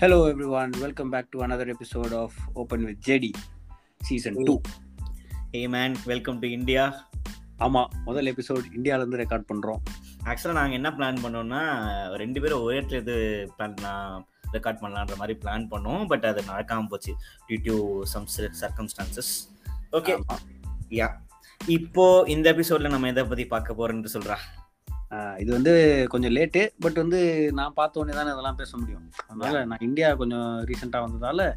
Hello, everyone. Welcome back to another episode of Open with JD, season Hey. 2. Hey man welcome to India ஆமா முதல் episode இந்தியால இருந்து record பண்றோம் ஆக்சுவலாக நாங்கள் என்ன பிளான் பண்ணோம்னா ரெண்டு பேரும் ஒரே இடத்துல இது பிளான் ரெக்கார்ட் பண்ணலான்ற மாதிரி பிளான் பண்ணோம் பட் அது நடக்காமல் போச்சு due to some circumstances okay. Yeah இப்போ இந்த எபிசோட்ல நம்ம எதை பத்தி பார்க்க போறோம்னு ஆஹ் இது வந்து கொஞ்சம் லேட்டு பட் வந்து நான் பார்த்த உடனே தானே இதெல்லாம் பேச முடியும். அதனால நான் இந்தியா கொஞ்சம் ரீசெண்டாக வந்ததால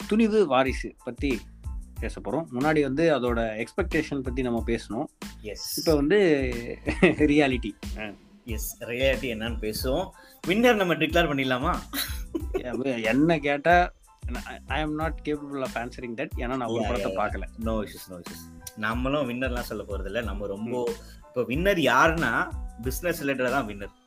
துணிவு வாரிசு பத்தி பேச போறோம். முன்னாடி வந்து அதோட எக்ஸ்பெக்டேஷன் பத்தி நம்ம பேசணும். எஸ் இப்போ வந்து ரியாலிட்டி எஸ் ரியாலிட்டி என்னன்னு பேசுவோம். வின்னர் நம்ம டிக்ளேர் பண்ணிடலாமா? என்ன கேட்டா I am not capable of answering that ஏன்னா நான் ஒரு படத்தை. பார்க்கல. நோ இஷ்யூஸ் நோ இஷ்யூஸ் நம்மளும் வின்னர்லாம் சொல்ல போறது இல்ல நம்ம ரொம்ப இப்போ வின்னர் யாருன்னா பிசினஸ் ரிலேட்டட் தான் வின்னர்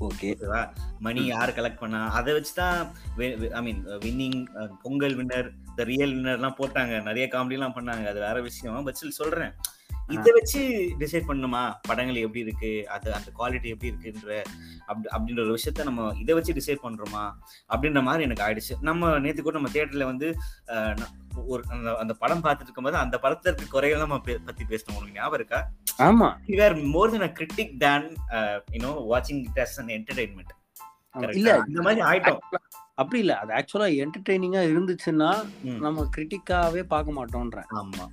ஓகே ஓகேவா மணி யார் கலெக்ட் பண்ணா? அதை வச்சு தான் I mean winning Pongal winner the real வின்னர்லாம் போட்டாங்க. நிறைய காமெடிலாம் பண்ணாங்க. அது வேற விஷயம். பட் still சொல்றேன். இதை வச்சு டிசைட் பண்ணுமா படங்கள் எப்படி இருக்கு? அது அந்த குவாலிட்டி எப்படி இருக்குன்ற அப்படி அப்படின்ற ஒரு விஷயத்த நம்ம இதை வச்சு டிசைட் பண்றோமா? அப்படின்ற மாதிரி எனக்கு ஆயிடுச்சு. நம்ம நேத்து கூட நம்ம தியேட்டர்ல வந்து ஒரு அந்த படம் பார்த்துட்டு இருக்கும்போது அந்த படத்துல இருக்க குறைகள் நம்ம பே- பத்தி பேசணும் உனக்கு ஞாபகம் இருக்கா? ஆமா. Are more than a critic than uh, you know watching it as an entertainment. இல்ல? இந்த மாதிரி ஆயிட்டோம். அப்படி இல்ல. அது ஆக்சுவலா என்டர்டெய்னிங்கா இருந்துச்சுன்னா. நம்ம கிரிட்டிக்காவே பார்க்க மாட்டோம்ன்றேன் ஆமா.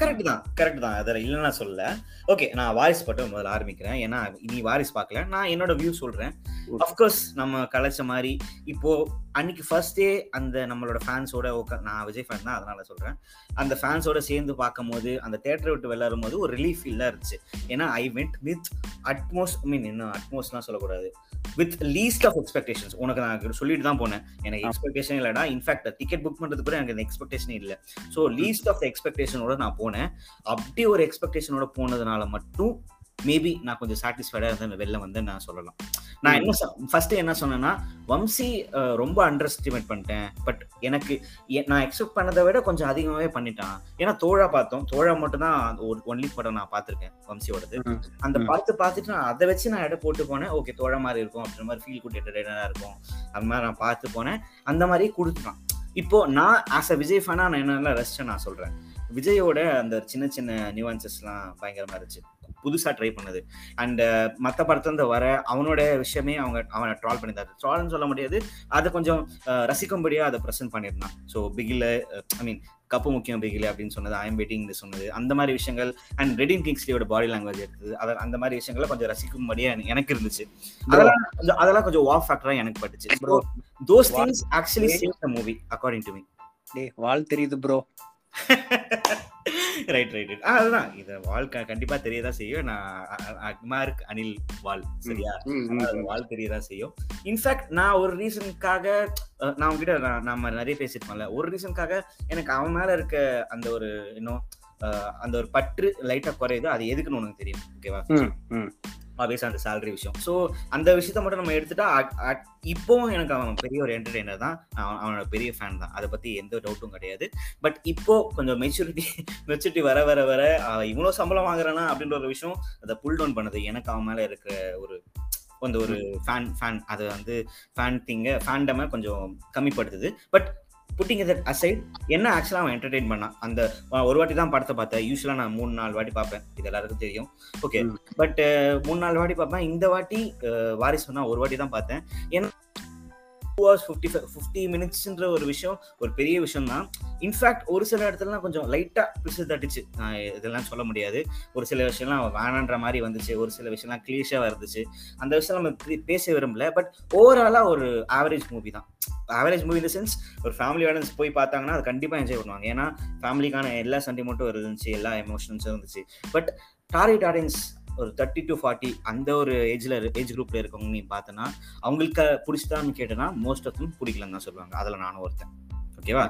கரெக்ட் தான் கரெக்ட் தான். அதில் இல்லைன்னா சொல்ல ஓகே நான் வாரிஸ் பட்டம் முதல்ல ஆரம்பிக்கிறேன். ஏன்னா நீ வாரிஸ் பார்க்கல. நான் என்னோட வியூ சொல்றேன். அஃப்கோர்ஸ் நம்ம கலைச்ச மாதிரி இப்போ அன்னைக்கு ஃபர்ஸ்ட் டே அந்த நம்மளோட ஃபேன்ஸோட நான் விஜய் ஃபேன் தான் அதனால சொல்றேன். அந்த ஃபேன்ஸோட சேர்ந்து பார்க்கும்போது அந்த தேட்டரை விட்டு வெளில போது ஒரு ரிலீஃப் ஃபீலாக இருந்துச்சு. ஏன்னா I went with Atmos I mean என்ன அட்மோஸ்லாம் சொல்லக்கூடாது. வித் லீஸ்ட் ஆஃப் எக்ஸ்பெக்டேஷன்ஸ் உனக்கு நான் சொல்லிட்டு தான் போனேன். எனக்கு. எக்ஸ்பெக்டேஷன் இல்லைடா. இன்ஃபேக்ட் டிக்கெட் புக் பண்ணுறது கூட எனக்கு எக்ஸ்பெக்டேஷன் இல்லை. ஸோ லீஸ்ட் ஆஃப் எக்ஸ்பெக்டேஷனோட நான் போனேன். அப்படி ஒரு எக்ஸ்பெக்டேஷனோட போனதுனால மட்டும் மேபி நான் கொஞ்சம் சாட்டிஸ்ஃபைடாக இருந்தேன். வெளில வந்து நான் சொல்லலாம். நான் என்ன ஃபர்ஸ்ட் என்ன சொன்னேன்னா வம்சி ரொம்ப அண்டர் எஸ்டிமேட் பண்ணிட்டேன். பட் எனக்கு நான் எக்ஸ்பெக்ட் பண்ணதை விட கொஞ்சம் அதிகமாகவே பண்ணிட்டான். ஏன்னா தோழா பார்த்தோம். தோழா மட்டும் தான் ஒரு ஒன்லி படம் நான் பார்த்துருக்கேன் வம்சியோடது. அந்த. படத்தை பார்த்துட்டு நான் அதை வச்சு நான் எடை போட்டு போனேன். ஓகே தோழா மாதிரி இருக்கும் அப்படின்ற மாதிரி ஃபீல் குட் என்டர்டைனராக இருக்கும். அந்த மாதிரி நான் பார்த்து போனேன். அந்த மாதிரி கொடுத்துட்டான். இப்போ நான் ஆஸ் அ விஜய் ஃபேனா நான் என்னெல்லாம் ரசிச்சேன் நான் சொல்றேன். விஜயோட அந்த சின்ன சின்ன நியூவான்சஸ்லாம் பயங்கரமா இருந்துச்சு. புதுசா ட்ரை பண்ணது. அண்ட் மற்ற படத்துல வர அவனோட விஷயமே அவங்க அவனை ட்ரால் பண்ணியிருந்தாரு ட்ரால்னு சொல்ல முடியாது. அதை கொஞ்சம் ரசிக்கும்படியா அதை ப்ரெசென்ட் பண்ணியிருந்தான். ஸோ பிகில ஐ மீன் கப்பு முக்கியம் பிகில அப்படின்னு சொன்னது ஐம் வெயிட்டிங் சொன்னது அந்த மாதிரி விஷயங்கள். அண்ட் ரெடின் கிங்ஸ்லியோட பாடி லாங்குவேஜ் எடுத்தது. அத அந்த மாதிரி விஷயங்களை கொஞ்சம் ரசிக்கும்படியா எனக்கு- இருந்துச்சு. அதெல்லாம் கொஞ்சம் அதெல்லாம் கொஞ்சம் வா ஃபேக்டரா எனக்கு பட்டுச்சு. Those. Things actually save the movie according to me டேய் வாழ் தெரியுது ப்ரோ ரைட் ரைட் ரைட் அதுதான். இது வாழ்க்கை கண்டிப்பா தெரியதான் செய்யும். நான் அக்மார்க் அனில் வால் சரியா? வால் தெரியதான் செய்யும். இன்ஃபேக்ட் நான் ஒரு ரீசனுக்காக நான் உங்ககிட்ட நான் நம்ம நிறைய பேசியிருப்போம்ல. ஒரு ரீசனுக்காக எனக்கு அவன் மேல இருக்க அந்த ஒரு இன்னும் அந்த ஒரு பற்று லைட்டா குறையுது அது எதுக்குன்னு உனக்கு தெரியும்? ஓகேவா ஆப்வியஸ் அந்த salary விஷயம். ஸோ அந்த விஷயத்த மட்டும் நம்ம எடுத்துட்டா இப்போவும் எனக்கு அவன் பெரிய ஒரு என்டர்டெய்னர் தான். அவன் அவனோட பெரிய ஃபேன் தான். அதை பத்தி எந்த டவுட்டும் கிடையாது. பட் இப்போ கொஞ்சம் மெச்சூரிட்டி மெச்சூரிட்டி வர வர வர இவ்வளோ சம்பளம் வாங்குறானா அப்படின்ற ஒரு விஷயம் அதை புல் டவுன் பண்ணுது. எனக்கு அவன் மேல இருக்கிற ஒரு அந்த ஒரு ஃபேன் ஃபேன் அது வந்து ஃபேன் திங்க ஃபேண்டமை கொஞ்சம் கம்மிப்படுத்துது. பட் புட்டிங் இதை அசைட் என்ன ஆக்சுவலாக அவன் என்டர்டெயின் பண்ணான் அந்த ஒரு வாட்டி தான் படத்தை பார்த்தேன். யூஸ்வலாக நான் மூணு நாலு வாட்டி பார்ப்பேன். இது எல்லாருக்கும் தெரியும். ஓகே. பட் மூணு நாலு வாட்டி பார்ப்பேன். இந்த வாட்டி வாரிசு நான் ஒரு வாட்டி தான் பார்த்தேன். ஏன்னா டூ ஹவர்ஸ் ஃபிஃப்டி ஃபிஃப்டி மினிட்ஸ்ன்ற ஒரு விஷயம் ஒரு பெரிய விஷயம் தான் இன்ஃபேக்ட் ஒரு சில இடத்துலலாம் கொஞ்சம் லைட்டாக பிசு தட்டுச்சு. நான் இதெல்லாம் சொல்ல முடியாது. ஒரு சில விஷயம்லாம் வேணான்ற மாதிரி வந்துச்சு. ஒரு சில விஷயம்லாம் கிளீஷாக இருந்துச்சு. அந்த விஷயம் நம்ம பேச விரும்பல. பட் ஓவராலாக ஒரு ஆவரேஜ் மூவி தான். ஆவரேஜ் மூவி இந்த சென்ஸ் ஒரு ஃபேமிலி ஆடியன்ஸ் போய் பார்த்தாங்கன்னா அது கண்டிப்பாக என்ஜாய் பண்ணுவாங்க. ஏன்னா ஃபேமிலிக்கான எல்லா சென்டிமெண்ட்டும் இருந்துச்சு. எல்லா எமோஷன்ஸும் இருந்துச்சு. பட் டார்கெட் ஆடியன்ஸ் ஒரு தேர்ட்டி டு ஃபார்ட்டி அந்த ஒரு ஏஜ்ல ஏஜ் குரூப்ல இருக்கவங்க நீ பார்த்தனா அவங்களுக்கு பிடிச்சதான்னு கேட்டனா மோஸ்ட் ஆஃப் தம் பிடிக்கலன்னு தான் சொல்லுவாங்க. அதில் நானும் ஒருத்தன். ஓகேவா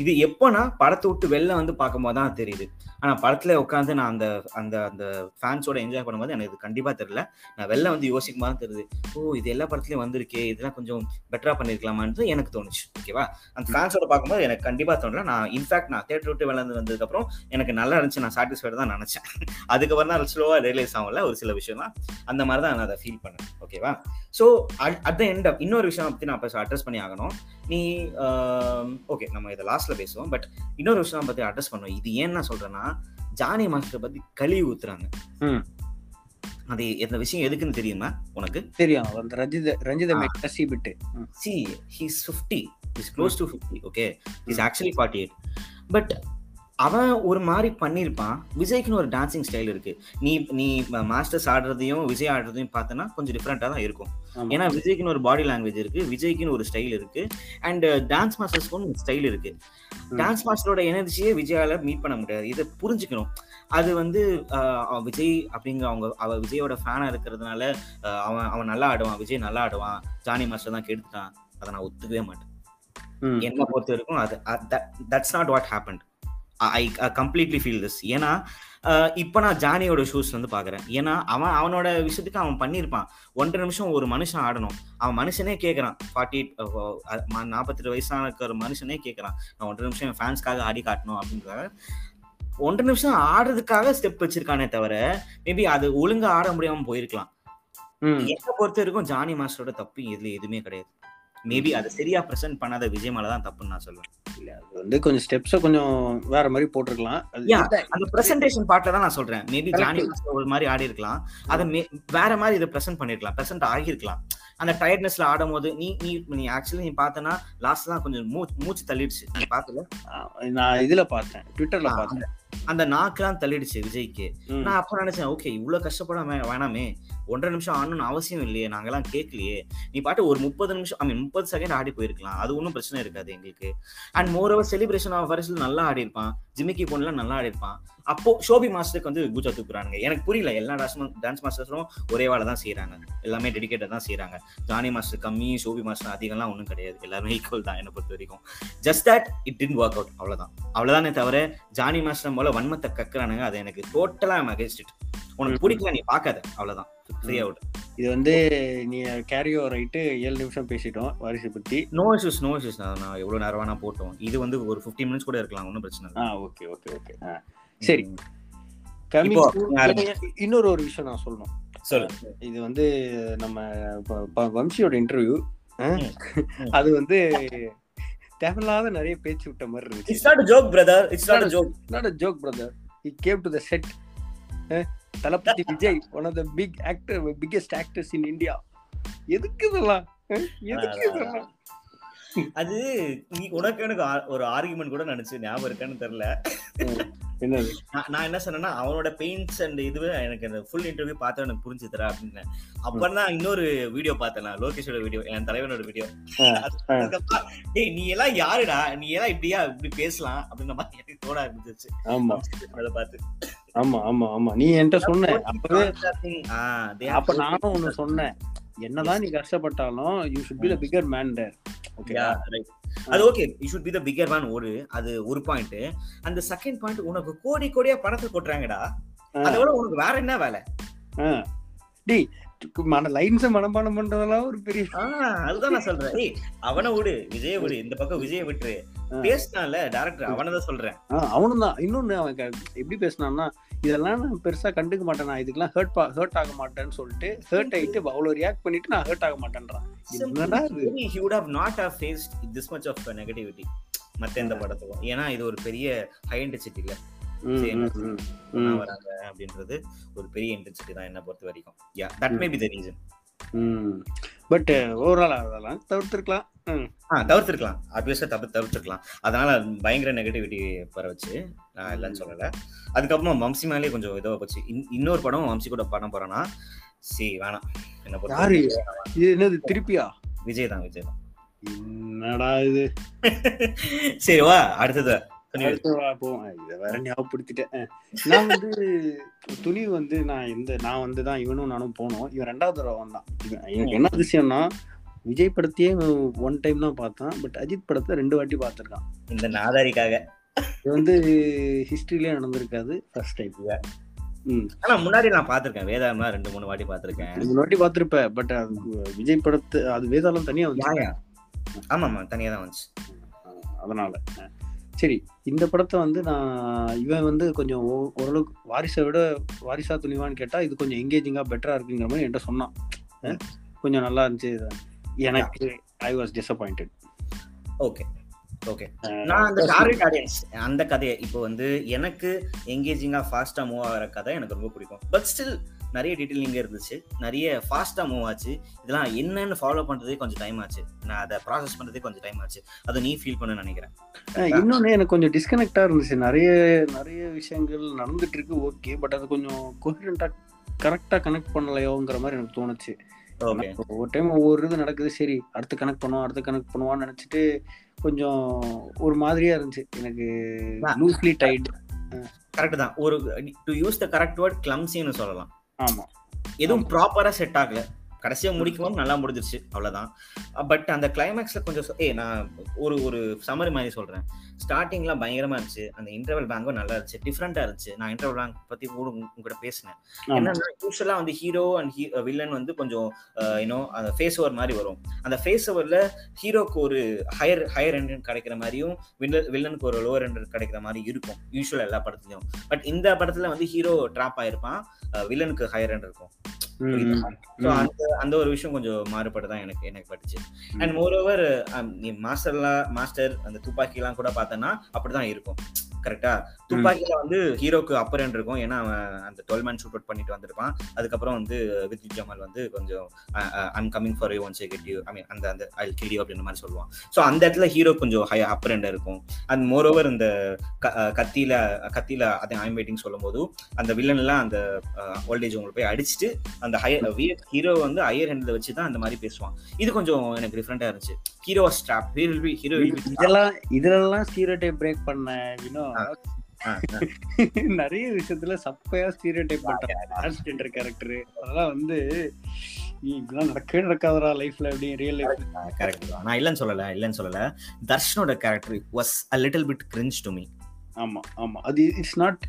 இது எப்போனா படத்தை விட்டு வெளில வந்து பார்க்கும்போது தான் தெரியுது. ஆனா படத்துல உட்காந்து நான் அந்த அந்த அந்த ஃபேன்ஸோட என்ஜாய் பண்ணும்போது எனக்கு இது கண்டிப்பா தெரியல. நான் வெளில வந்து யோசிக்கும் போது தெரியுது. ஓ இது எல்லா படத்துலயும் வந்திருக்கே இதெல்லாம் கொஞ்சம் பெட்டரா பண்ணிருக்கலாமான்னு எனக்கு தோணுச்சு. ஓகேவா அந்த ஃபேன்ஸோட பார்க்கும்போது எனக்கு கண்டிப்பா தோணல. நான் இன்ஃபேக்ட் நான் தேட்டர் விட்டு வெளில வந்ததுக்கு அப்புறம் எனக்கு நல்லா இருந்துச்சு. நான் சாட்டிஸ்ஃபைடு தான் நினைச்சேன். அதுக்கப்புறம் தான் ஸ்லோவா ரியலைஸ் ஆகல ஒரு சில விஷயம்லாம். அந்த மாதிரி தான் நான் அதை ஃபீல் பண்ணேன். ஓகேவா ஸோ அட் த எண்ட் இன்னொரு விஷயம் பத்தி நான் இப்போ அட்ரஸ் பண்ணி ஆகணும். நீ ஓகே நம்ம இதை லாஸ்ட்ல பேசுவோம். பட் இன்னொரு விஷயம் பத்தி அட்ரஸ் பண்ணுவோம். இது ஏன் நான் சொல்றேன்னா ஜானி மாஸ்டர் பத்தி கழுவி ஊத்துறாங்க. அது இந்த விஷயம் எதுக்குன்னு தெரியுமா உனக்கு? தெரியும். அந்த ரஞ்சித ரஞ்சித கசி பிட்டு. See he's fifty is close to fifty okay is actually forty eight but அவன் ஒரு மாதிரி பண்ணியிருப்பான். விஜய்க்குன்னு ஒரு டான்சிங் ஸ்டைல் இருக்கு. நீ நீ மாஸ்டர்ஸ் ஆடுறதையும் விஜய் ஆடுறதையும் பார்த்தனா கொஞ்சம் டிஃப்ரெண்ட்டாக தான் இருக்கும். ஏன்னா விஜய்க்குன்னு ஒரு பாடி லாங்குவேஜ் இருக்கு. விஜய்க்குன்னு ஒரு ஸ்டைல் இருக்கு. அண்ட் டான்ஸ் மாஸ்டர்ஸ்க்கும் ஒரு ஸ்டைல் இருக்கு. டான்ஸ் மாஸ்டரோட எனர்ஜியே விஜயால மீட் பண்ண முடியாது. இதை புரிஞ்சுக்கணும். அது வந்து விஜய் அப்படிங்கிற அவங்க அவ விஜயோட ஃபேனா இருக்கிறதுனால அவன் அவன் நல்லா ஆடுவான். விஜய் நல்லா ஆடுவான். ஜானி மாஸ்டர் தான் கெடுத்துட்டான். அதை நான் ஒத்துக்கவே மாட்டேன். என்ன பொறுத்த வரைக்கும் அது that's not what happen I completely feel this ஏன்னா இப்போ நான் ஜானியோட ஷூஸ் வந்து பார்க்குறேன் ஏன்னா அவன் அவனோட விஷயத்துக்கு அவன் பண்ணியிருப்பான். ஒன்றரை நிமிஷம் ஒரு மனுஷன் ஆடணும். அவன் மனுஷனே கேட்குறான் ஃபார்ட்டி நாற்பத்தெட்டு வயசான இருக்கிற மனுஷனே கேட்குறான் நான் ஒன்றரை நிமிஷம் என் ஃபேன்ஸ்க்காக ஆடி காட்டணும் அப்படின்றத ஒன்றரை நிமிஷம் ஆடுறதுக்காக ஸ்டெப் வச்சிருக்கானே தவிர மேபி அது ஒழுங்கா ஆட முடியாம போயிருக்கலாம். என்ன பொறுத்த வரைக்கும் ஜானி மாஸ்டரோட தப்பு இதுல எதுவுமே கிடையாது. மேபி அதை சரியா பிரசன்ட் பண்ணாத விஜய் மேல தான் தப்புன்னு நான் சொல்லுவேன் இல்ல அது வந்து கொஞ்சம் ஸ்டெப்ஸை கொஞ்சம் வேற மாதிரி போட்டிருக்கலாம். அந்த பிரசன்டேஷன் பார்ட்ல தான் நான் சொல்றேன். மேபி. ஜானி ஒரு மாதிரி ஆடி இருக்கலாம் அதை வேற மாதிரி இதை பிரசன்ட் பண்ணிருக்கலாம் பிரசன்ட் ஆகியிருக்கலாம். அந்த டயர்ட்னஸ்ல ஆடும்போது நீ நீ நீ ஆக்சுவலி நீ பார்த்தனா லாஸ்ட் தான் கொஞ்சம் மூச்சு தள்ளிடுச்சு. நீ பார்த்தல. ஆ, நான் இதுல பார்த்தேன். ட்விட்டர்ல பார்த்தேன். அந்த நாக்கெல்லாம் தள்ளிடுச்சு விஜய்க்கு. நான் அப்ப நினைச்சேன் ஓகே இவ்வளவு கஷ்டப்பட வேணாமே. ஒன்றரை நிமிஷம் ஆடணும்னு அவசியம் இல்லையே நாங்கெல்லாம் கேட்கலையே. நீ பாட்டு ஒரு முப்பது நிமிஷம் ஐ மீன் முப்பது செகண்ட் ஆடி போயிருக்கலாம். அது ஒன்றும் பிரச்சனை இருக்காது எங்களுக்கு. And more over celebration of வருஷத்துல நல்லா ஆடி இருப்பான் ஜிமிக்கி பொண்ணுலாம் நல்லா ஆடி இருப்பான் அப்போ ஷோபி மாஸ்டருக்கு வந்து பூஜா தூக்குறாங்க எனக்கு புரியல எல்லா டான்ஸ் டான்ஸ் மாஸ்டர்ஸும் ஒரே வேலை தான் செய்யறாங்க எல்லாமே டெடிகேட்டட் தான் செய்யறாங்க ஜானி மாஸ்டர் கம்மி ஷோபி மாஸ்டர் அதிகம்லாம் ஒன்றும் கிடையாது. எல்லாருமே ஈக்குவல் தான் என்னை பொறுத்த வரைக்கும். Just that it didn't work out அவ்வளவுதான். அவ்வளவுதானே தவிர ஜானி மாஸ்டர் போல வன்மத்தை கக்குறானுங்க அது எனக்கு டோட்டலா அகேன்ஸ்ட் இட் உனக்கு பிடிக்கல நீ பார்க்காத. அவ்வளவுதான். ஃப்ரீ அவுட் இது வந்து நீ கேரியோ ரைட்டு ஏழு நிமிஷம் பேசிட்டோம் வாரிசு பத்தி. நோ இஷ்யூஸ் நோ இஷ்யூஸ் நான் எவ்வளவு நேரம் வேணா போட்டோம். இது வந்து ஒரு 15 மினிட்ஸ் கூட இருக்கலாம் ஒன்றும் பிரச்சனை இல்லை. ஆ ஓகே ஓகே ஓகே சரி. to- யாரு? இன்னொரு ஒரு விஷயம் நான் சொல்லணும். சொல்லு. இது வந்து நம்ம வம்சியோட இன்டர்வியூ. அது வந்து தேவையில்லாத நிறைய பேச்சு விட்ட மாதிரி இருந்துச்சு. It's not joke brother it's not joke not joke brother he came to the set Thalapathy Vijay one of the big actor biggest actors in India எதுக்கு இதெல்லாம்? எதுக்கு இதெல்லாம்? அது நீ உனக்கு எனக்கு ஒரு ஆர்குமெண்ட் கூட நினைச்சு ஞாபகம் இருக்கான்னு தெரியல. நான் என்ன சொன்னேன்னா அவனோட பெயிண்ட்ஸ் அண்ட் இதுவே எனக்கு அந்த ஃபுல் இன்டர்வியூ பார்த்தா எனக்கு புரிஞ்சு தரா அப்படின்னு. அப்புறம் தான் இன்னொரு வீடியோ பார்த்தேன் நான் லோகேஷோட வீடியோ என் தலைவனோட வீடியோ டேய் நீ எல்லாம் யாருடா? நீ எல்லாம் இப்படியா? இப்படி பேசலாம் அப்படின்ற மாதிரி எனக்கு தோண ஆரம்பிச்சிருச்சு. ஆமா. அதை பார்த்து. ஆமா ஆமா ஆமா. நீ என்கிட்ட சொன்ன. அப்பவே அப்ப நானும் ஒண்ணு சொன்னேன். என்னதான் நீ கஷ்டப்பட்டாலும் you should be the bigger man there okay. அது okay you should be the bigger man ஒரு அது ஒரு பாயிண்ட் அந்த செகண்ட் பாயிண்ட் உனக்கு கோடி கோடியா பணத்தை கொட்டுறாங்கடா. அதை விட உனக்கு வேற என்ன வேலை? டேய் மன லைன்ஸ் மனப்பாடம் பண்றதெல்லாம் ஒரு பெரிய அதுதான் நான் சொல்றேன். அவனை விடு. விஜய விடு. இந்த பக்கம் விஜய விட்டுரு. பேசினால டேரக்டர் அவனை தான் சொல்றேன். அவனும் தான். இன்னொன்னு அவன் எப்படி பேசினான்னா இதெல்லாம் நான் பெருசா கண்டுக்க மாட்டேன். நான் இதுக்கெல்லாம் ஹர்ட் ஹர்ட் ஆக மாட்டேன்னு சொல்லிட்டு ஹர்ட் ஆயிட்டு அவ்வளவு ரியாக்ட் பண்ணிட்டு நான் ஹர்ட் ஆக மாட்டேன்றான். என்னடா he would have not have faced this much of negativity மத்த எந்த படத்துக்கும் ஏன்னா இது ஒரு பெரிய ஹை இன்டென்சிட்டி இல்ல வராங்க அப்படின்றது ஒரு பெரிய இன்டென்சிட்டி தான் என்ன பொறுத்த வரைக்கும். Yeah that may be the reason. But overall அதெல்லாம் தவிர்த்திருக்கலாம். ஆ தவிர்த்திருக்கலாம். ஆப்வியஸா தவிர தவிர்த்திருக்கலாம் அதனால பயங்கர நெகட்டிவிட்டி வர வச்சு நான் இல்லைன்னு சொல்லல. அதுக்கப்புறம் வம்சி மேலேயே கொஞ்சம் இதோ போச்சு. இன்- இன்னொரு படம் வம்சி கூட பண்ண போறேன்னா சி வேணாம். என்ன யாரு? இது என்னது திருப்பியா? விஜய் தான் விஜய் தான். என்னடா இது? சரி வா அடுத்தது. வேற ஞாபகப்படுத்திட்டேன். நான் வந்து துணி வந்து நான் இந்த நான் வந்து தான் இவனும் நானும் போனோம். இவன் ரெண்டாவது தடவை வந்தான். இவன் எனக்கு என்ன அதிசயம்னா விஜய் படத்தையே ஒன் டைம் தான் பார்த்தான் பட் அஜித் படத்தை ரெண்டு வாட்டி பார்த்துருக்கான். இந்த நாதாரிக்காக. இது வந்து ஹிஸ்டரியிலே நடந்திருக்காது ஃபர்ஸ்ட் டைம் ம். ஆனா முன்னாடி நான் பாத்திருக்கேன் வேதாளம்லாம் ரெண்டு மூணு வாட்டி பாத்திருக்கேன் மூணு வாட்டி பார்த்துருப்ப பட் அது விஜய் படத்து அது வேதாளம் தனியா வந்து ஆமா ஆமா. தனியா தான் வந்துச்சு. அதனால. சரி இந்த படத்தை வந்து நான் இவன் வந்து கொஞ்சம் ஓரளவுக்கு வாரிசை விட வாரிசா துணிவான்னு கேட்டா இது கொஞ்சம் எங்கேஜிங்கா பெட்டரா இருக்குங்கிற மாதிரி என்கிட்ட சொன்னான். கொஞ்சம் நல்லா இருந்துச்சு. எனக்கு I was disappointed okay okay நான் அந்த டார்கெட் ஆடியன்ஸ் அந்த கதையை இப்போ வந்து எனக்கு எங்கேஜிங்கா ஃபாஸ்டா மூவ் ஆகிற கதை எனக்கு ரொம்ப பிடிக்கும். பட் ஸ்டில் நிறைய டீட்டெயிலிங் இருந்துச்சு. நிறைய ஃபாஸ்டா மூவ் ஆச்சு. இதெல்லாம் என்னன்னு ஃபாலோ பண்றதே கொஞ்சம் டைம் ஆச்சு. நான் அதை ப்ராசஸ் பண்றதே கொஞ்சம் டைம் ஆச்சு. அதை நீ ஃபீல் பண்ண நினைக்கிறேன். இன்னொன்னு எனக்கு கொஞ்சம் டிஸ்கனெக்டா இருந்துச்சு. நிறைய நிறைய விஷயங்கள் நடந்துட்டு இருக்கு. ஓகே பட் அது கொஞ்சம் கொஹரண்டா கரெக்டா கனெக்ட் பண்ணலையோங்கிற மாதிரி எனக்கு தோணுச்சு. ஒவ்வொரு டைம் ஒவ்வொரு இது நடக்குது சரி அடுத்து கனெக்ட் பண்ணுவோம் அடுத்து கனெக்ட் பண்ணுவான்னு நினைச்சிட்டு கொஞ்சம் ஒரு மாதிரியா இருந்துச்சு. எனக்கு. லூஸ்லி டைட் கரெக்ட் தான். ஒரு to use the correct word கிளம்சின்னு சொல்லலாம். ஆமா. எதுவும் ப்ராப்பரா செட் ஆகல. கடைசியா முடிக்கவும் நல்லா முடிஞ்சிருச்சு அவ்வளவுதான். பட் அந்த கிளைமேக்ஸ்ல கொஞ்சம் ஏய் நான் ஒரு ஒரு சம்மரி மாதிரி சொல்றேன். ஸ்டார்டிங்லாம் பயங்கரமா இருந்துச்சு. அந்த இன்டர்வல் பேங்கும் நல்லா இருந்துச்சு. டிஃப்ரெண்டா இருந்துச்சு. நான் இன்டர்வல் பேங்க் பத்தி கூட உங்க- உங்ககிட்ட பேசினேன். என்னன்னா யூஸ்வலா வந்து ஹீரோ அண்ட் வில்லன் வந்து கொஞ்சம் யூனோ அந்த ஃபேஸ் ஓவர் மாதிரி வரும். அந்த ஃபேஸ் ஓவர்ல ஹீரோக்கு ஒரு ஹையர் ஹையர் எண்ட் கிடைக்கிற மாதிரியும் வில்லன் வில்லனுக்கு ஒரு லோவர் எண்ட் கிடைக்கிற மாதிரி இருக்கும். யூஸ்வலா எல்லா படத்துலயும். பட் இந்த படத்துல வந்து ஹீரோ ட்ராப் ஆயிருப்பான். வில்லனுக்கு ஹையர் எண்ட் இருக்கும். அந்த அந்த ஒரு விஷயம் கொஞ்சம் மாறுபட்டுதான் எனக்கு எனக்கு பட்டுச்சு. அண்ட் மோர் ஓவர் மாஸ்டர்லாம் மாஸ்டர் அந்த துப்பாக்கிலாம் கூட பார்த்தனா அப்படிதான் இருக்கும். கரெக்டா துப்பாக்கில வந்து ஹீரோக்கு அப்பர் end இருக்கும். ஏன்னா அவன் அந்த டுவெல் மேன் ஷூட் அவுட் பண்ணிட்டு வந்திருப்பான். அதுக்கப்புறம் வந்து வித்யுத் ஜமால் வந்து கொஞ்சம் I'm coming for you once get you I mean அந்த அந்த ஐ கில் யூ அப்படின்ற மாதிரி சொல்லுவான். ஸோ அந்த இடத்துல ஹீரோ கொஞ்சம் ஹை அப்பர் end இருக்கும். அண்ட் மோர் ஓவர் இந்த கத்தியில கத்தியில அதை ஐம் வெயிட்டிங் சொல்லும் போது அந்த வில்லன் எல்லாம் அந்த ஓல்டேஜ் உங்களுக்கு போய் அடிச்சுட்டு அந்த ஹையர் ஹீரோ வந்து ஹையர் ஹேண்ட்ல வச்சு தான் அந்த மாதிரி பேசுவான். இது கொஞ்சம் எனக்கு டிஃப்ரெண்டா இருந்துச்சு. ஹீரோ ஸ்டாப் ஹீரோ ஹீரோ இதெல்லாம் இதெல்லாம் ஸ்டீரியோடைப் பிரேக் பண்ண நிறைய விஷயத்துல சப்பையா ஸ்டீரியோடைப் பண்றாங்க. டிரான்ஸ்ஜெண்டர் கேரக்டர் அதெல்லாம் வந்து இதெல்லாம் நடக்கவே நடக்காதடா லைஃப்ல அப்படி ரியல் லைஃப் கரெக்ட் தான் நான் இல்லைன்னு சொல்லல இல்லைன்னு சொல்லல. தர்ஷனோட character was a little bit cringe to me ஆமா ஆமா. அது it's not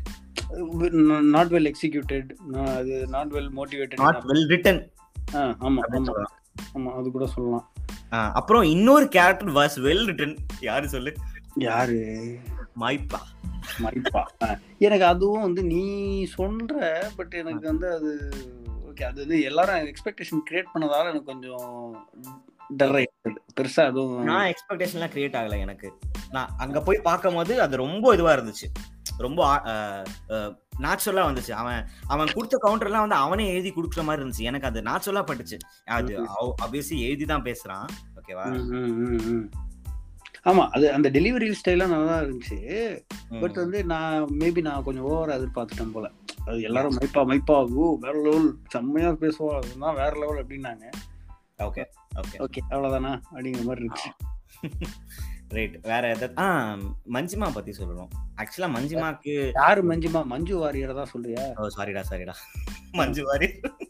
not well executed அது not well motivated not well written ஆமா ஆமா. ஆமா அது கூட சொல்லலாம். அப்புறம் இன்னொரு கேரக்டர் வாஸ் வெல் ரிட்டன் யாரு சொல்லு? யாரு? மைப்பா. மைப்பா. எனக்கு அதுவும் வந்து நீ சொல்ற பட் எனக்கு வந்து அது ஓகே அது வந்து எல்லாரும் எக்ஸ்பெக்டேஷன் கிரியேட் பண்ணதால எனக்கு கொஞ்சம் டர் ஆயிடுது பெருசா அதுவும் நான் எக்ஸ்பெக்டேஷன்லாம் கிரியேட் ஆகல எனக்கு. நான் அங்க போய் பார்க்கும்போது அது ரொம்ப இதுவா இருந்துச்சு. ரொம்ப நேச்சுரலா வந்துச்சு. அவன் அவன் கொடுத்த கவுண்டர்லாம் வந்து அவனே எழுதி கொடுக்குற மாதிரி இருந்துச்சு. எனக்கு அது நேச்சுரலா பட்டுச்சு. அது ஆப்வியஸ்லி எழுதி தான் பேசுறான். ஓகேவா. ஆமா அது அந்த டெலிவரி ஸ்டைலாம் நல்லா தான் இருந்துச்சு. பட் வந்து நான் மேபி நான் கொஞ்சம் ஓவரா எதிர்பார்த்துட்டேன் போல. அது எல்லாரும் மைப்பா மைப்பா ஓ வேற லெவல் செம்மையா பேசுவா அதுதான் வேற லெவல் அப்படின்னாங்க. ஓகே ஓகே ஓகே அவ்வளவுதானா? அப்படிங்கிற மாதிரி இருந்துச்சு. ரைட் வேற எதாவது ஆ மஞ்சிமா பத்தி சொல்லணும். ஆக்சுவலா மஞ்சிமாக்கு யாரு மஞ்சுமா? மஞ்சு வாரியரை தான் சொல்றியா? ஓ சாரிடா சாரிடா மஞ்சு வாரியர்.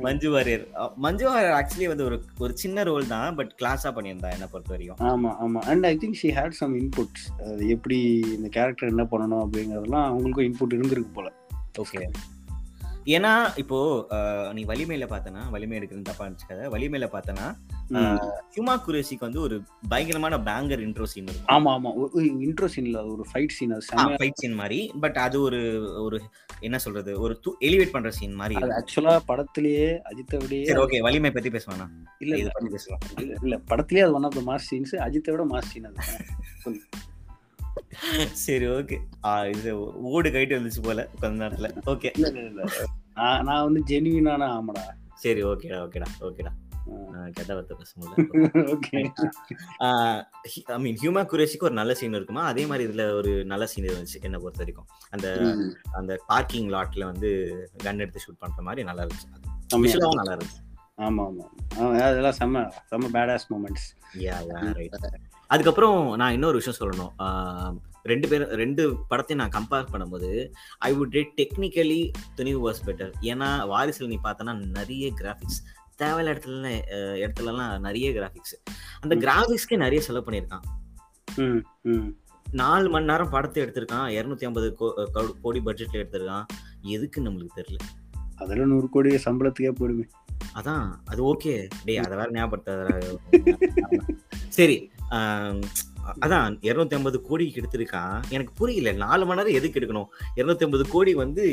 மஞ்சு வாரியர். மஞ்சு வாரியர் ஆக்சுவலி வந்து ஒரு ஒரு சின்ன ரோல் தான் பட் கிளாஸா பண்ணியிருந்தா என்ன பொறுத்த வரைக்கும் ஆமா. ஆமா and I think she had some inputs எப்படி இந்த கேரக்டர் என்ன பண்ணணும் அப்படிங்கறதெல்லாம் அவங்களுக்கும் இன்புட் இருந்திருக்கு போல. ஓகே ஏன்னா இப்போ நீ வலிமையில பார்த்தனா வலிமை எடுக்கிறது தப்பா இருந்துச்சுக்காத வலிமையில பார்த்தனா. ஹியூமா குரேஷிக்கு வந்து ஒரு பயங்கரமான பேங்கர் இன்ட்ரோ சீன் இருக்கும். ஆமா ஆமா இன்ட்ரோ சீன்ல ஒரு ஃபைட் சீன் அது ஃபைட் சீன் மாதிரி பட் அது ஒரு ஒரு என்ன சொல்றது ஒரு எலிவேட் பண்ற சீன் மாதிரி அது. ஆக்சுவலா படத்திலேயே அஜித்தை சரி ஓகே வலிமை பத்தி பேசுவானா இல்ல இதை பத்தி பேசலாம் இல்ல, படத்திலேயே அது one of the mass scenes அஜித்தை விட மாஸ் சீன் அது சரி ஓகே இது ஓடு கைட்டு வந்துச்சு போல கொஞ்ச நேரத்துல. ஓகே நான் வந்து ஜெனுவினான ஆமாடா. சரி ஓகேடா ஓகேடா ஓகேடா கெட்ட வார்த்தை பேச ஐ மீன் ஹியூமா குரேஷிக்கு ஒரு நல்ல சீன் இருக்குமா? அதே மாதிரி இதுல ஒரு நல்ல சீன் இருந்துச்சு என்ன பொறுத்த வரைக்கும். அந்த அந்த பார்க்கிங் லாட்ல வந்து கன் எடுத்து ஷூட் பண்ற மாதிரி நல்லா இருந்துச்சு. நல்லா இருந்துச்சு. ஆமா ஆமா அதெல்லாம் செம்ம செம்ம badass moments yeah yeah right அதுக்கப்புறம் நான் இன்னொரு விஷயம் சொல்லணும். ரெண்டு பேரும் ரெண்டு படத்தையும் நான் கம்பேர் பண்ணும்போது I would technically Thunivu was better ஏன்னா வாரிசில் நீ பார்த்தனா நிறைய கிராஃபிக்ஸ் தேவையில்ல இடத்துல இடத்துலலாம் நிறைய கிராஃபிக்ஸ் அந்த கிராஃபிக்ஸ்க்கே நிறைய செலவு பண்ணியிருக்கான். நாலு மணி நேரம் படத்தை எடுத்திருக்கான் இரநூத்தி ஐம்பது கோடி பட்ஜெட்ல எடுத்திருக்கான். எதுக்கு நம்மளுக்கு தெரியல. அதில் நூறு கோடி சம்பளத்துக்கே போயிடுமே. அதான் அது ஓகே. டேய் அதை வேற ஞாபகப்படுத்த சரி அதான் இருநூத்தி ஐம்பது கோடிக்கு எடுத்திருக்கான். எனக்கு புரியல நாலு மணி நேரம் எதுக்கு எடுக்கணும்? இருநூத்தி ஐம்பது கோடி வந்து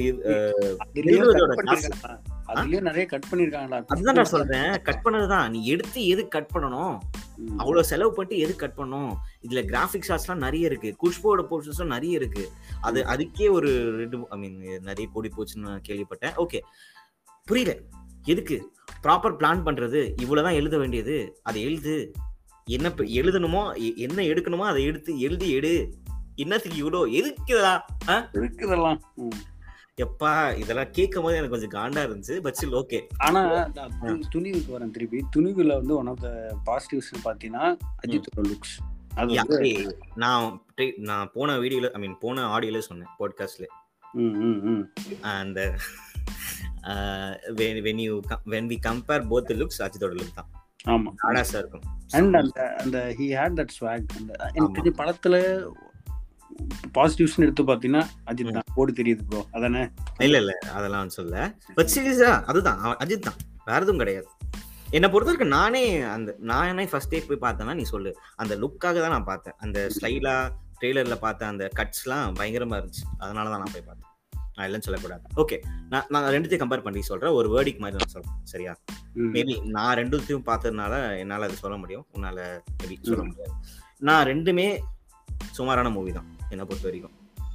அதுலயும் நிறைய கட் பண்ணிருக்காங்களா? அதுதான் நான் சொல்றேன். கட் பண்ணதுதான். நீ எடுத்து எதுக்கு கட் பண்ணணும். அவ்வளவு செலவு பண்ணிட்டு எதுக்கு கட் பண்ணணும்? இதுல கிராபிக்ஸ் ஆர்ட்ஸ்லாம் நிறைய இருக்கு. குஷ்போட போர்ஷன்ஸ்லாம் நிறைய இருக்கு. அது அதுக்கே ஒரு ரெண்டு ஐ மீன் நிறைய கோடி போச்சுன்னு கேள்விப்பட்டேன். ஓகே புரியல. எதுக்கு? ப்ராப்பர் பிளான் பண்றது. இவ்வளவுதான் எழுத வேண்டியது. அதை எழுது. என்ன எழுதணுமோ என்ன எடுக்கணுமோ அதை எடுத்து எழுதி எடு. என்னத்துக்கு இவ்வளோ? எதுக்கு இதெல்லாம்? ஆ? இருக்குதெல்லாம். எப்பா இதெல்லாம் கேட்கும் போது எனக்கு கொஞ்சம் காண்டா இருந்துச்சு பட் ஸ்டில் ஓகே ஆனா துணிவுக்கு வரேன் திருப்பி. துணிவுல வந்து ஒன் ஆஃப் த பாசிட்டிவ்ஸ் பாத்தீங்கன்னா அஜித்தோட லுக்ஸ் அது வந்து நான் நான் போன வீடியோல ஐ மீன் போன ஆடியோல சொன்னேன் பாட்காஸ்ட்ல ம், ம், ம். அந்த when you when we compare both looks அஜித்தோட லுக் தான். ஆமா. ஆடாஸா இருக்கும். அண்ட் அந்த அந்த ஹி ஹேட் தட் ஸ்வாக் அந்த படத்துல பாசிட்டிவ்ஸ்னு எடுத்து பாத்தீங்கன்னா அஜித் தான் போடு தெரியுது ப்ரோ அதானே? இல்ல இல்ல. அதெல்லாம் சொல்ல பட் சீரியஸா அதுதான். அஜித் தான் வேற எதுவும் கிடையாது. என்னை பொறுத்த வரைக்கும் நானே அந்த நானே ஃபர்ஸ்ட் டே போய் பார்த்தேன்னா நீ சொல்லு. அந்த லுக்காக தான் நான் பார்த்தேன். அந்த ஸ்டைலா ட்ரெய்லர்ல பார்த்த அந்த கட்ஸ்லாம் பயங்கரமா இருந்துச்சு. அதனால தான் நான் போய் பார்த்தேன். நான் இல்லைன்னு சொல்லக்கூடாது. ஓகே நான் நான் ரெண்டுத்தையும் கம்பேர் பண்ணி சொல்றேன். ஒரு வேர்டிக் மாதிரி நான் சொல்றேன் சரியா. மேபி நான் ரெண்டுத்தையும் பார்த்ததுனால என்னால் அது சொல்ல முடியும். உன்னால மேபி சொல்ல முடியாது. நான் ரெண்டுமே சுமாரான மூவி தான். என்னை பொறுத்த வரைக்கும்.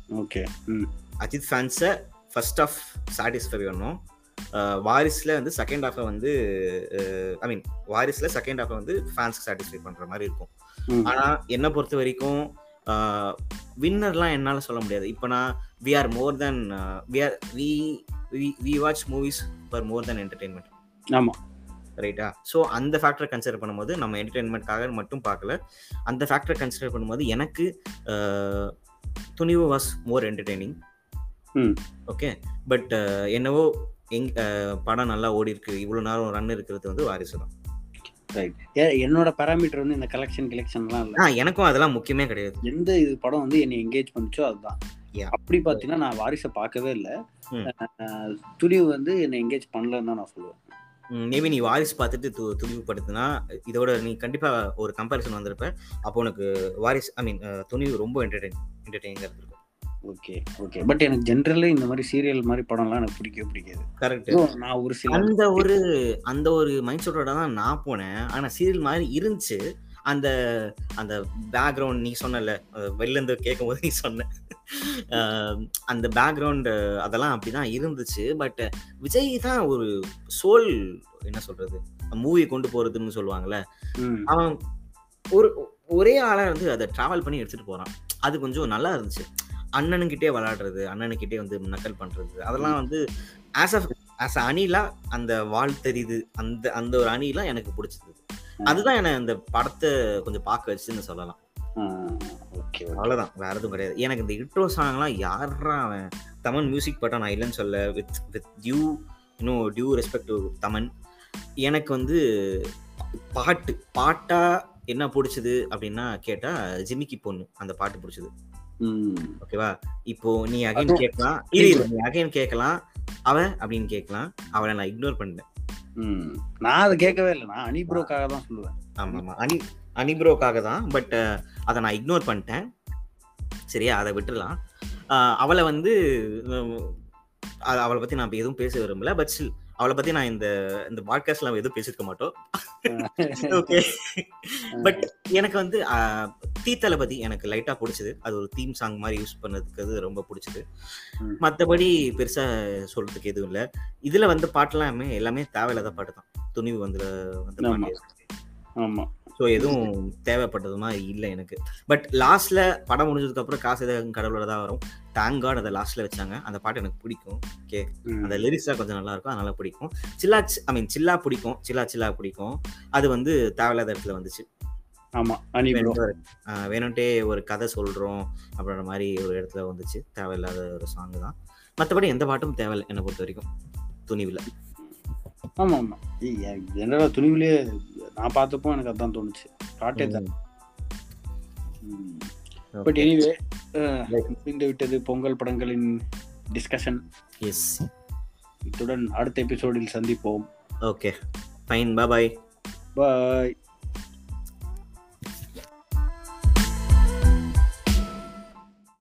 ஓகே அஜித் ஃபேன்ஸை ஃபர்ஸ்ட் ஆஃப் சாட்டிஸ்ஃபை பண்ணும். அஹ் வாரிஸ்ல வந்து செகண்ட் ஹாஃபை வந்து ஐ மீன் வாரிஸ்ல செகண்ட் ஹாஃபை வந்து ஃபேன்ஸ்க்கு சாட்டிஸ்ஃபை பண்ற மாதிரி இருக்கும். ம். ஆனா என்னை பொறுத்த வரைக்கும் வின்னர்லாம் என்னால சொல்ல முடியாது. இப்போ நான் we are more than we are we we watch movies for more than entertainment ஆமா. ரைட்டா ஸோ அந்த ஃபேக்டரை கன்சிடர் பண்ணும்போது நம்ம என்டர்டெயின்மெண்ட்காக மட்டும் பார்க்கல. அந்த ஃபேக்டரை கன்சிடர் பண்ணும்போது எனக்கு Thunivu was more entertaining. Okay but என்னவோ எங் படம் நல்லா ஓடி இருக்கு இவ்வளோ நேரம் ரன் இருக்கிறது வந்து வாரிசு தான். ரைட் என்னோட பேராமீட்டர் வந்து இந்த கலெக்ஷன் கலெக்ஷன்லாம் இல்ல. எனக்கும் அதெல்லாம் முக்கியமே கிடையாது. எந்த இது படம் வந்து என்னை என்கேஜ் பண்ணுச்சோ அதுதான். அப்படி பாத்தீங்கன்னா நான் வாரிசை பார்க்கவே இல்லை. துணிவு வந்து என்னை என்கேஜ் பண்ணலன்னு தான் நான் சொல்லுவேன். மேபி நீ வாரிசு பார்த்துட்டு து துணிவுபடுத்தினா இதோட நீ கண்டிப்பா ஒரு கம்பேரிசன் வந்திருப்ப. அப்போ உனக்கு வாரிஸ் ஐ மீன் துணிவு ரொம்ப என்டர்டெயின் என்டர்டெய்னிங்காக இருக்கும். Okay okay. பட் எனக்கு ஜென்ரலி இந்த மாதிரி சீரியல் மாதிரி படம்லாம் எனக்கு பிடிக்கவே பிடிக்காது. கரெக்ட் நான் ஒரு சில அந்த ஒரு அந்த ஒரு மைண்ட் செட்டோட தான் நான் போனேன். ஆனா சீரியல் மாதிரி இருந்துச்சு. அந்த அந்த பேக்ரவுண்ட் நீ சொன்னல அஹ் வெளில இருந்து கேட்கும் போது நீ சொன்ன. அந்த பேக்ரவுண்ட் அதெல்லாம் அப்படிதான் இருந்துச்சு. பட் விஜய் தான் ஒரு சோல் என்ன சொல்றது மூவி கொண்டு போறதுன்னு சொல்லுவாங்கல்ல. அவன் ஒரு ஒரே ஆளா இருந்து அதை டிராவல் பண்ணி எடுத்துட்டு போறான். அது கொஞ்சம் நல்லா இருந்துச்சு. அண்ணனுக்கிட்டே விளையாடுறது அண்ணனுக்கிட்டே வந்து நக்கல் பண்றது அதெல்லாம் வந்து ஆஸ் அ ஆஸ் அ அணிலா அந்த வாழ் தெரியுது. அந்த அந்த ஒரு அணிலா எனக்கு பிடிச்சது. அதுதான் என்ன அந்த படத்தை கொஞ்சம் பார்க்க வச்சுன்னு சொல்லலாம். அவ்வளவுதான். வேற எதுவும் கிடையாது. எனக்கு இந்த இன்ட்ரோ சாங்லாம் யாரா அவன்? தமன் மியூசிக் பட்டா நான் இல்லைன்னு சொல்ல வித் வித் டியூ இன்னும் டியூ ரெஸ்பெக்ட் டு தமன். எனக்கு வந்து பாட்டு பாட்டா என்ன பிடிச்சது அப்படின்னா கேட்டா ஜிமிக்கி பொண்ணு அந்த பாட்டு பிடிச்சது. ஓகேவா? இப்போ நீ அகைன் கேட்கலாம். இரு நீ அகைன் கேட்கலாம். அவ அப்படின்னு கேட்கலாம். அவளை நான் இக்னோர் பண்ணிட்டேன். ம். நான் அதை கேட்கவே இல்லை. நான் அனிப்ரோக்காக தான் சொல்லுவேன். ஆமா ஆமா அனி அனிப்ரோக்காக தான். பட் அதை நான் இக்னோர் பண்ணிட்டேன். சரியா? அதை விட்டுடலாம் அவளை வந்து அவளை பத்தி நான் இப்போ எதுவும் பேச விரும்பல. பட் ஸ்டில் அவளை பத்தி நான் இந்த இந்த பாட்காஸ்ட்ல எதுவும் பேசிருக்க மாட்டோம். ஓகே பட் எனக்கு வந்து தீ தளபதி எனக்கு லைட்டா பிடிச்சது. அது ஒரு தீம் சாங் மாதிரி யூஸ் பண்ணதுக்கு ரொம்ப பிடிச்சது. மத்தபடி பெருசா சொல்றதுக்கு எதுவும் இல்ல. இதுல வந்த பாட்டுலாமே எல்லாமே தேவையில்லாத பாட்டு தான். துணிவு வந்து வந்து ஆமா. ஸோ எதுவும் தேவைப்பட்டது மாதிரி இல்லை எனக்கு. பட் லாஸ்ட்ல படம் முடிஞ்சதுக்கு அப்புறம் காசு எதாவது கடவுளோட தான் வரும். தேங்க் காட் அதை லாஸ்ட்ல வச்சாங்க. அந்த பாட்டு எனக்கு பிடிக்கும். ஓகே. அந்த லிரிக்ஸ்லாம் கொஞ்சம் நல்லா இருக்கும். அதனால பிடிக்கும். சில்லா ஐ மீன் சில்லா பிடிக்கும். சில்லா சில்லா பிடிக்கும். அது வந்து தேவையில்லாத இடத்துல வந்துச்சு. ஆமா. வேணும்ட்டே ஒரு- கதை சொல்றோம் அப்படின்ற மாதிரி ஒரு இடத்துல வந்துச்சு. தேவையில்லாத ஒரு சாங் தான். மற்றபடி எந்த பாட்டும் தேவையில்லை என்னை பொறுத்த வரைக்கும். துணிவில். ஆமா ஆமா. ஜெனரலா துணிவுலயே நான் பார்த்தப்போ எனக்கு அதான் தோணுச்சு. காட்டே தான் பட் எனிவே முடிந்து விட்டது பொங்கல் படங்களின் டிஸ்கஷன் எஸ் இத்துடன் அடுத்த எபிசோடில் சந்திப்போம். ஓகே ஃபைன் பாய் பாய்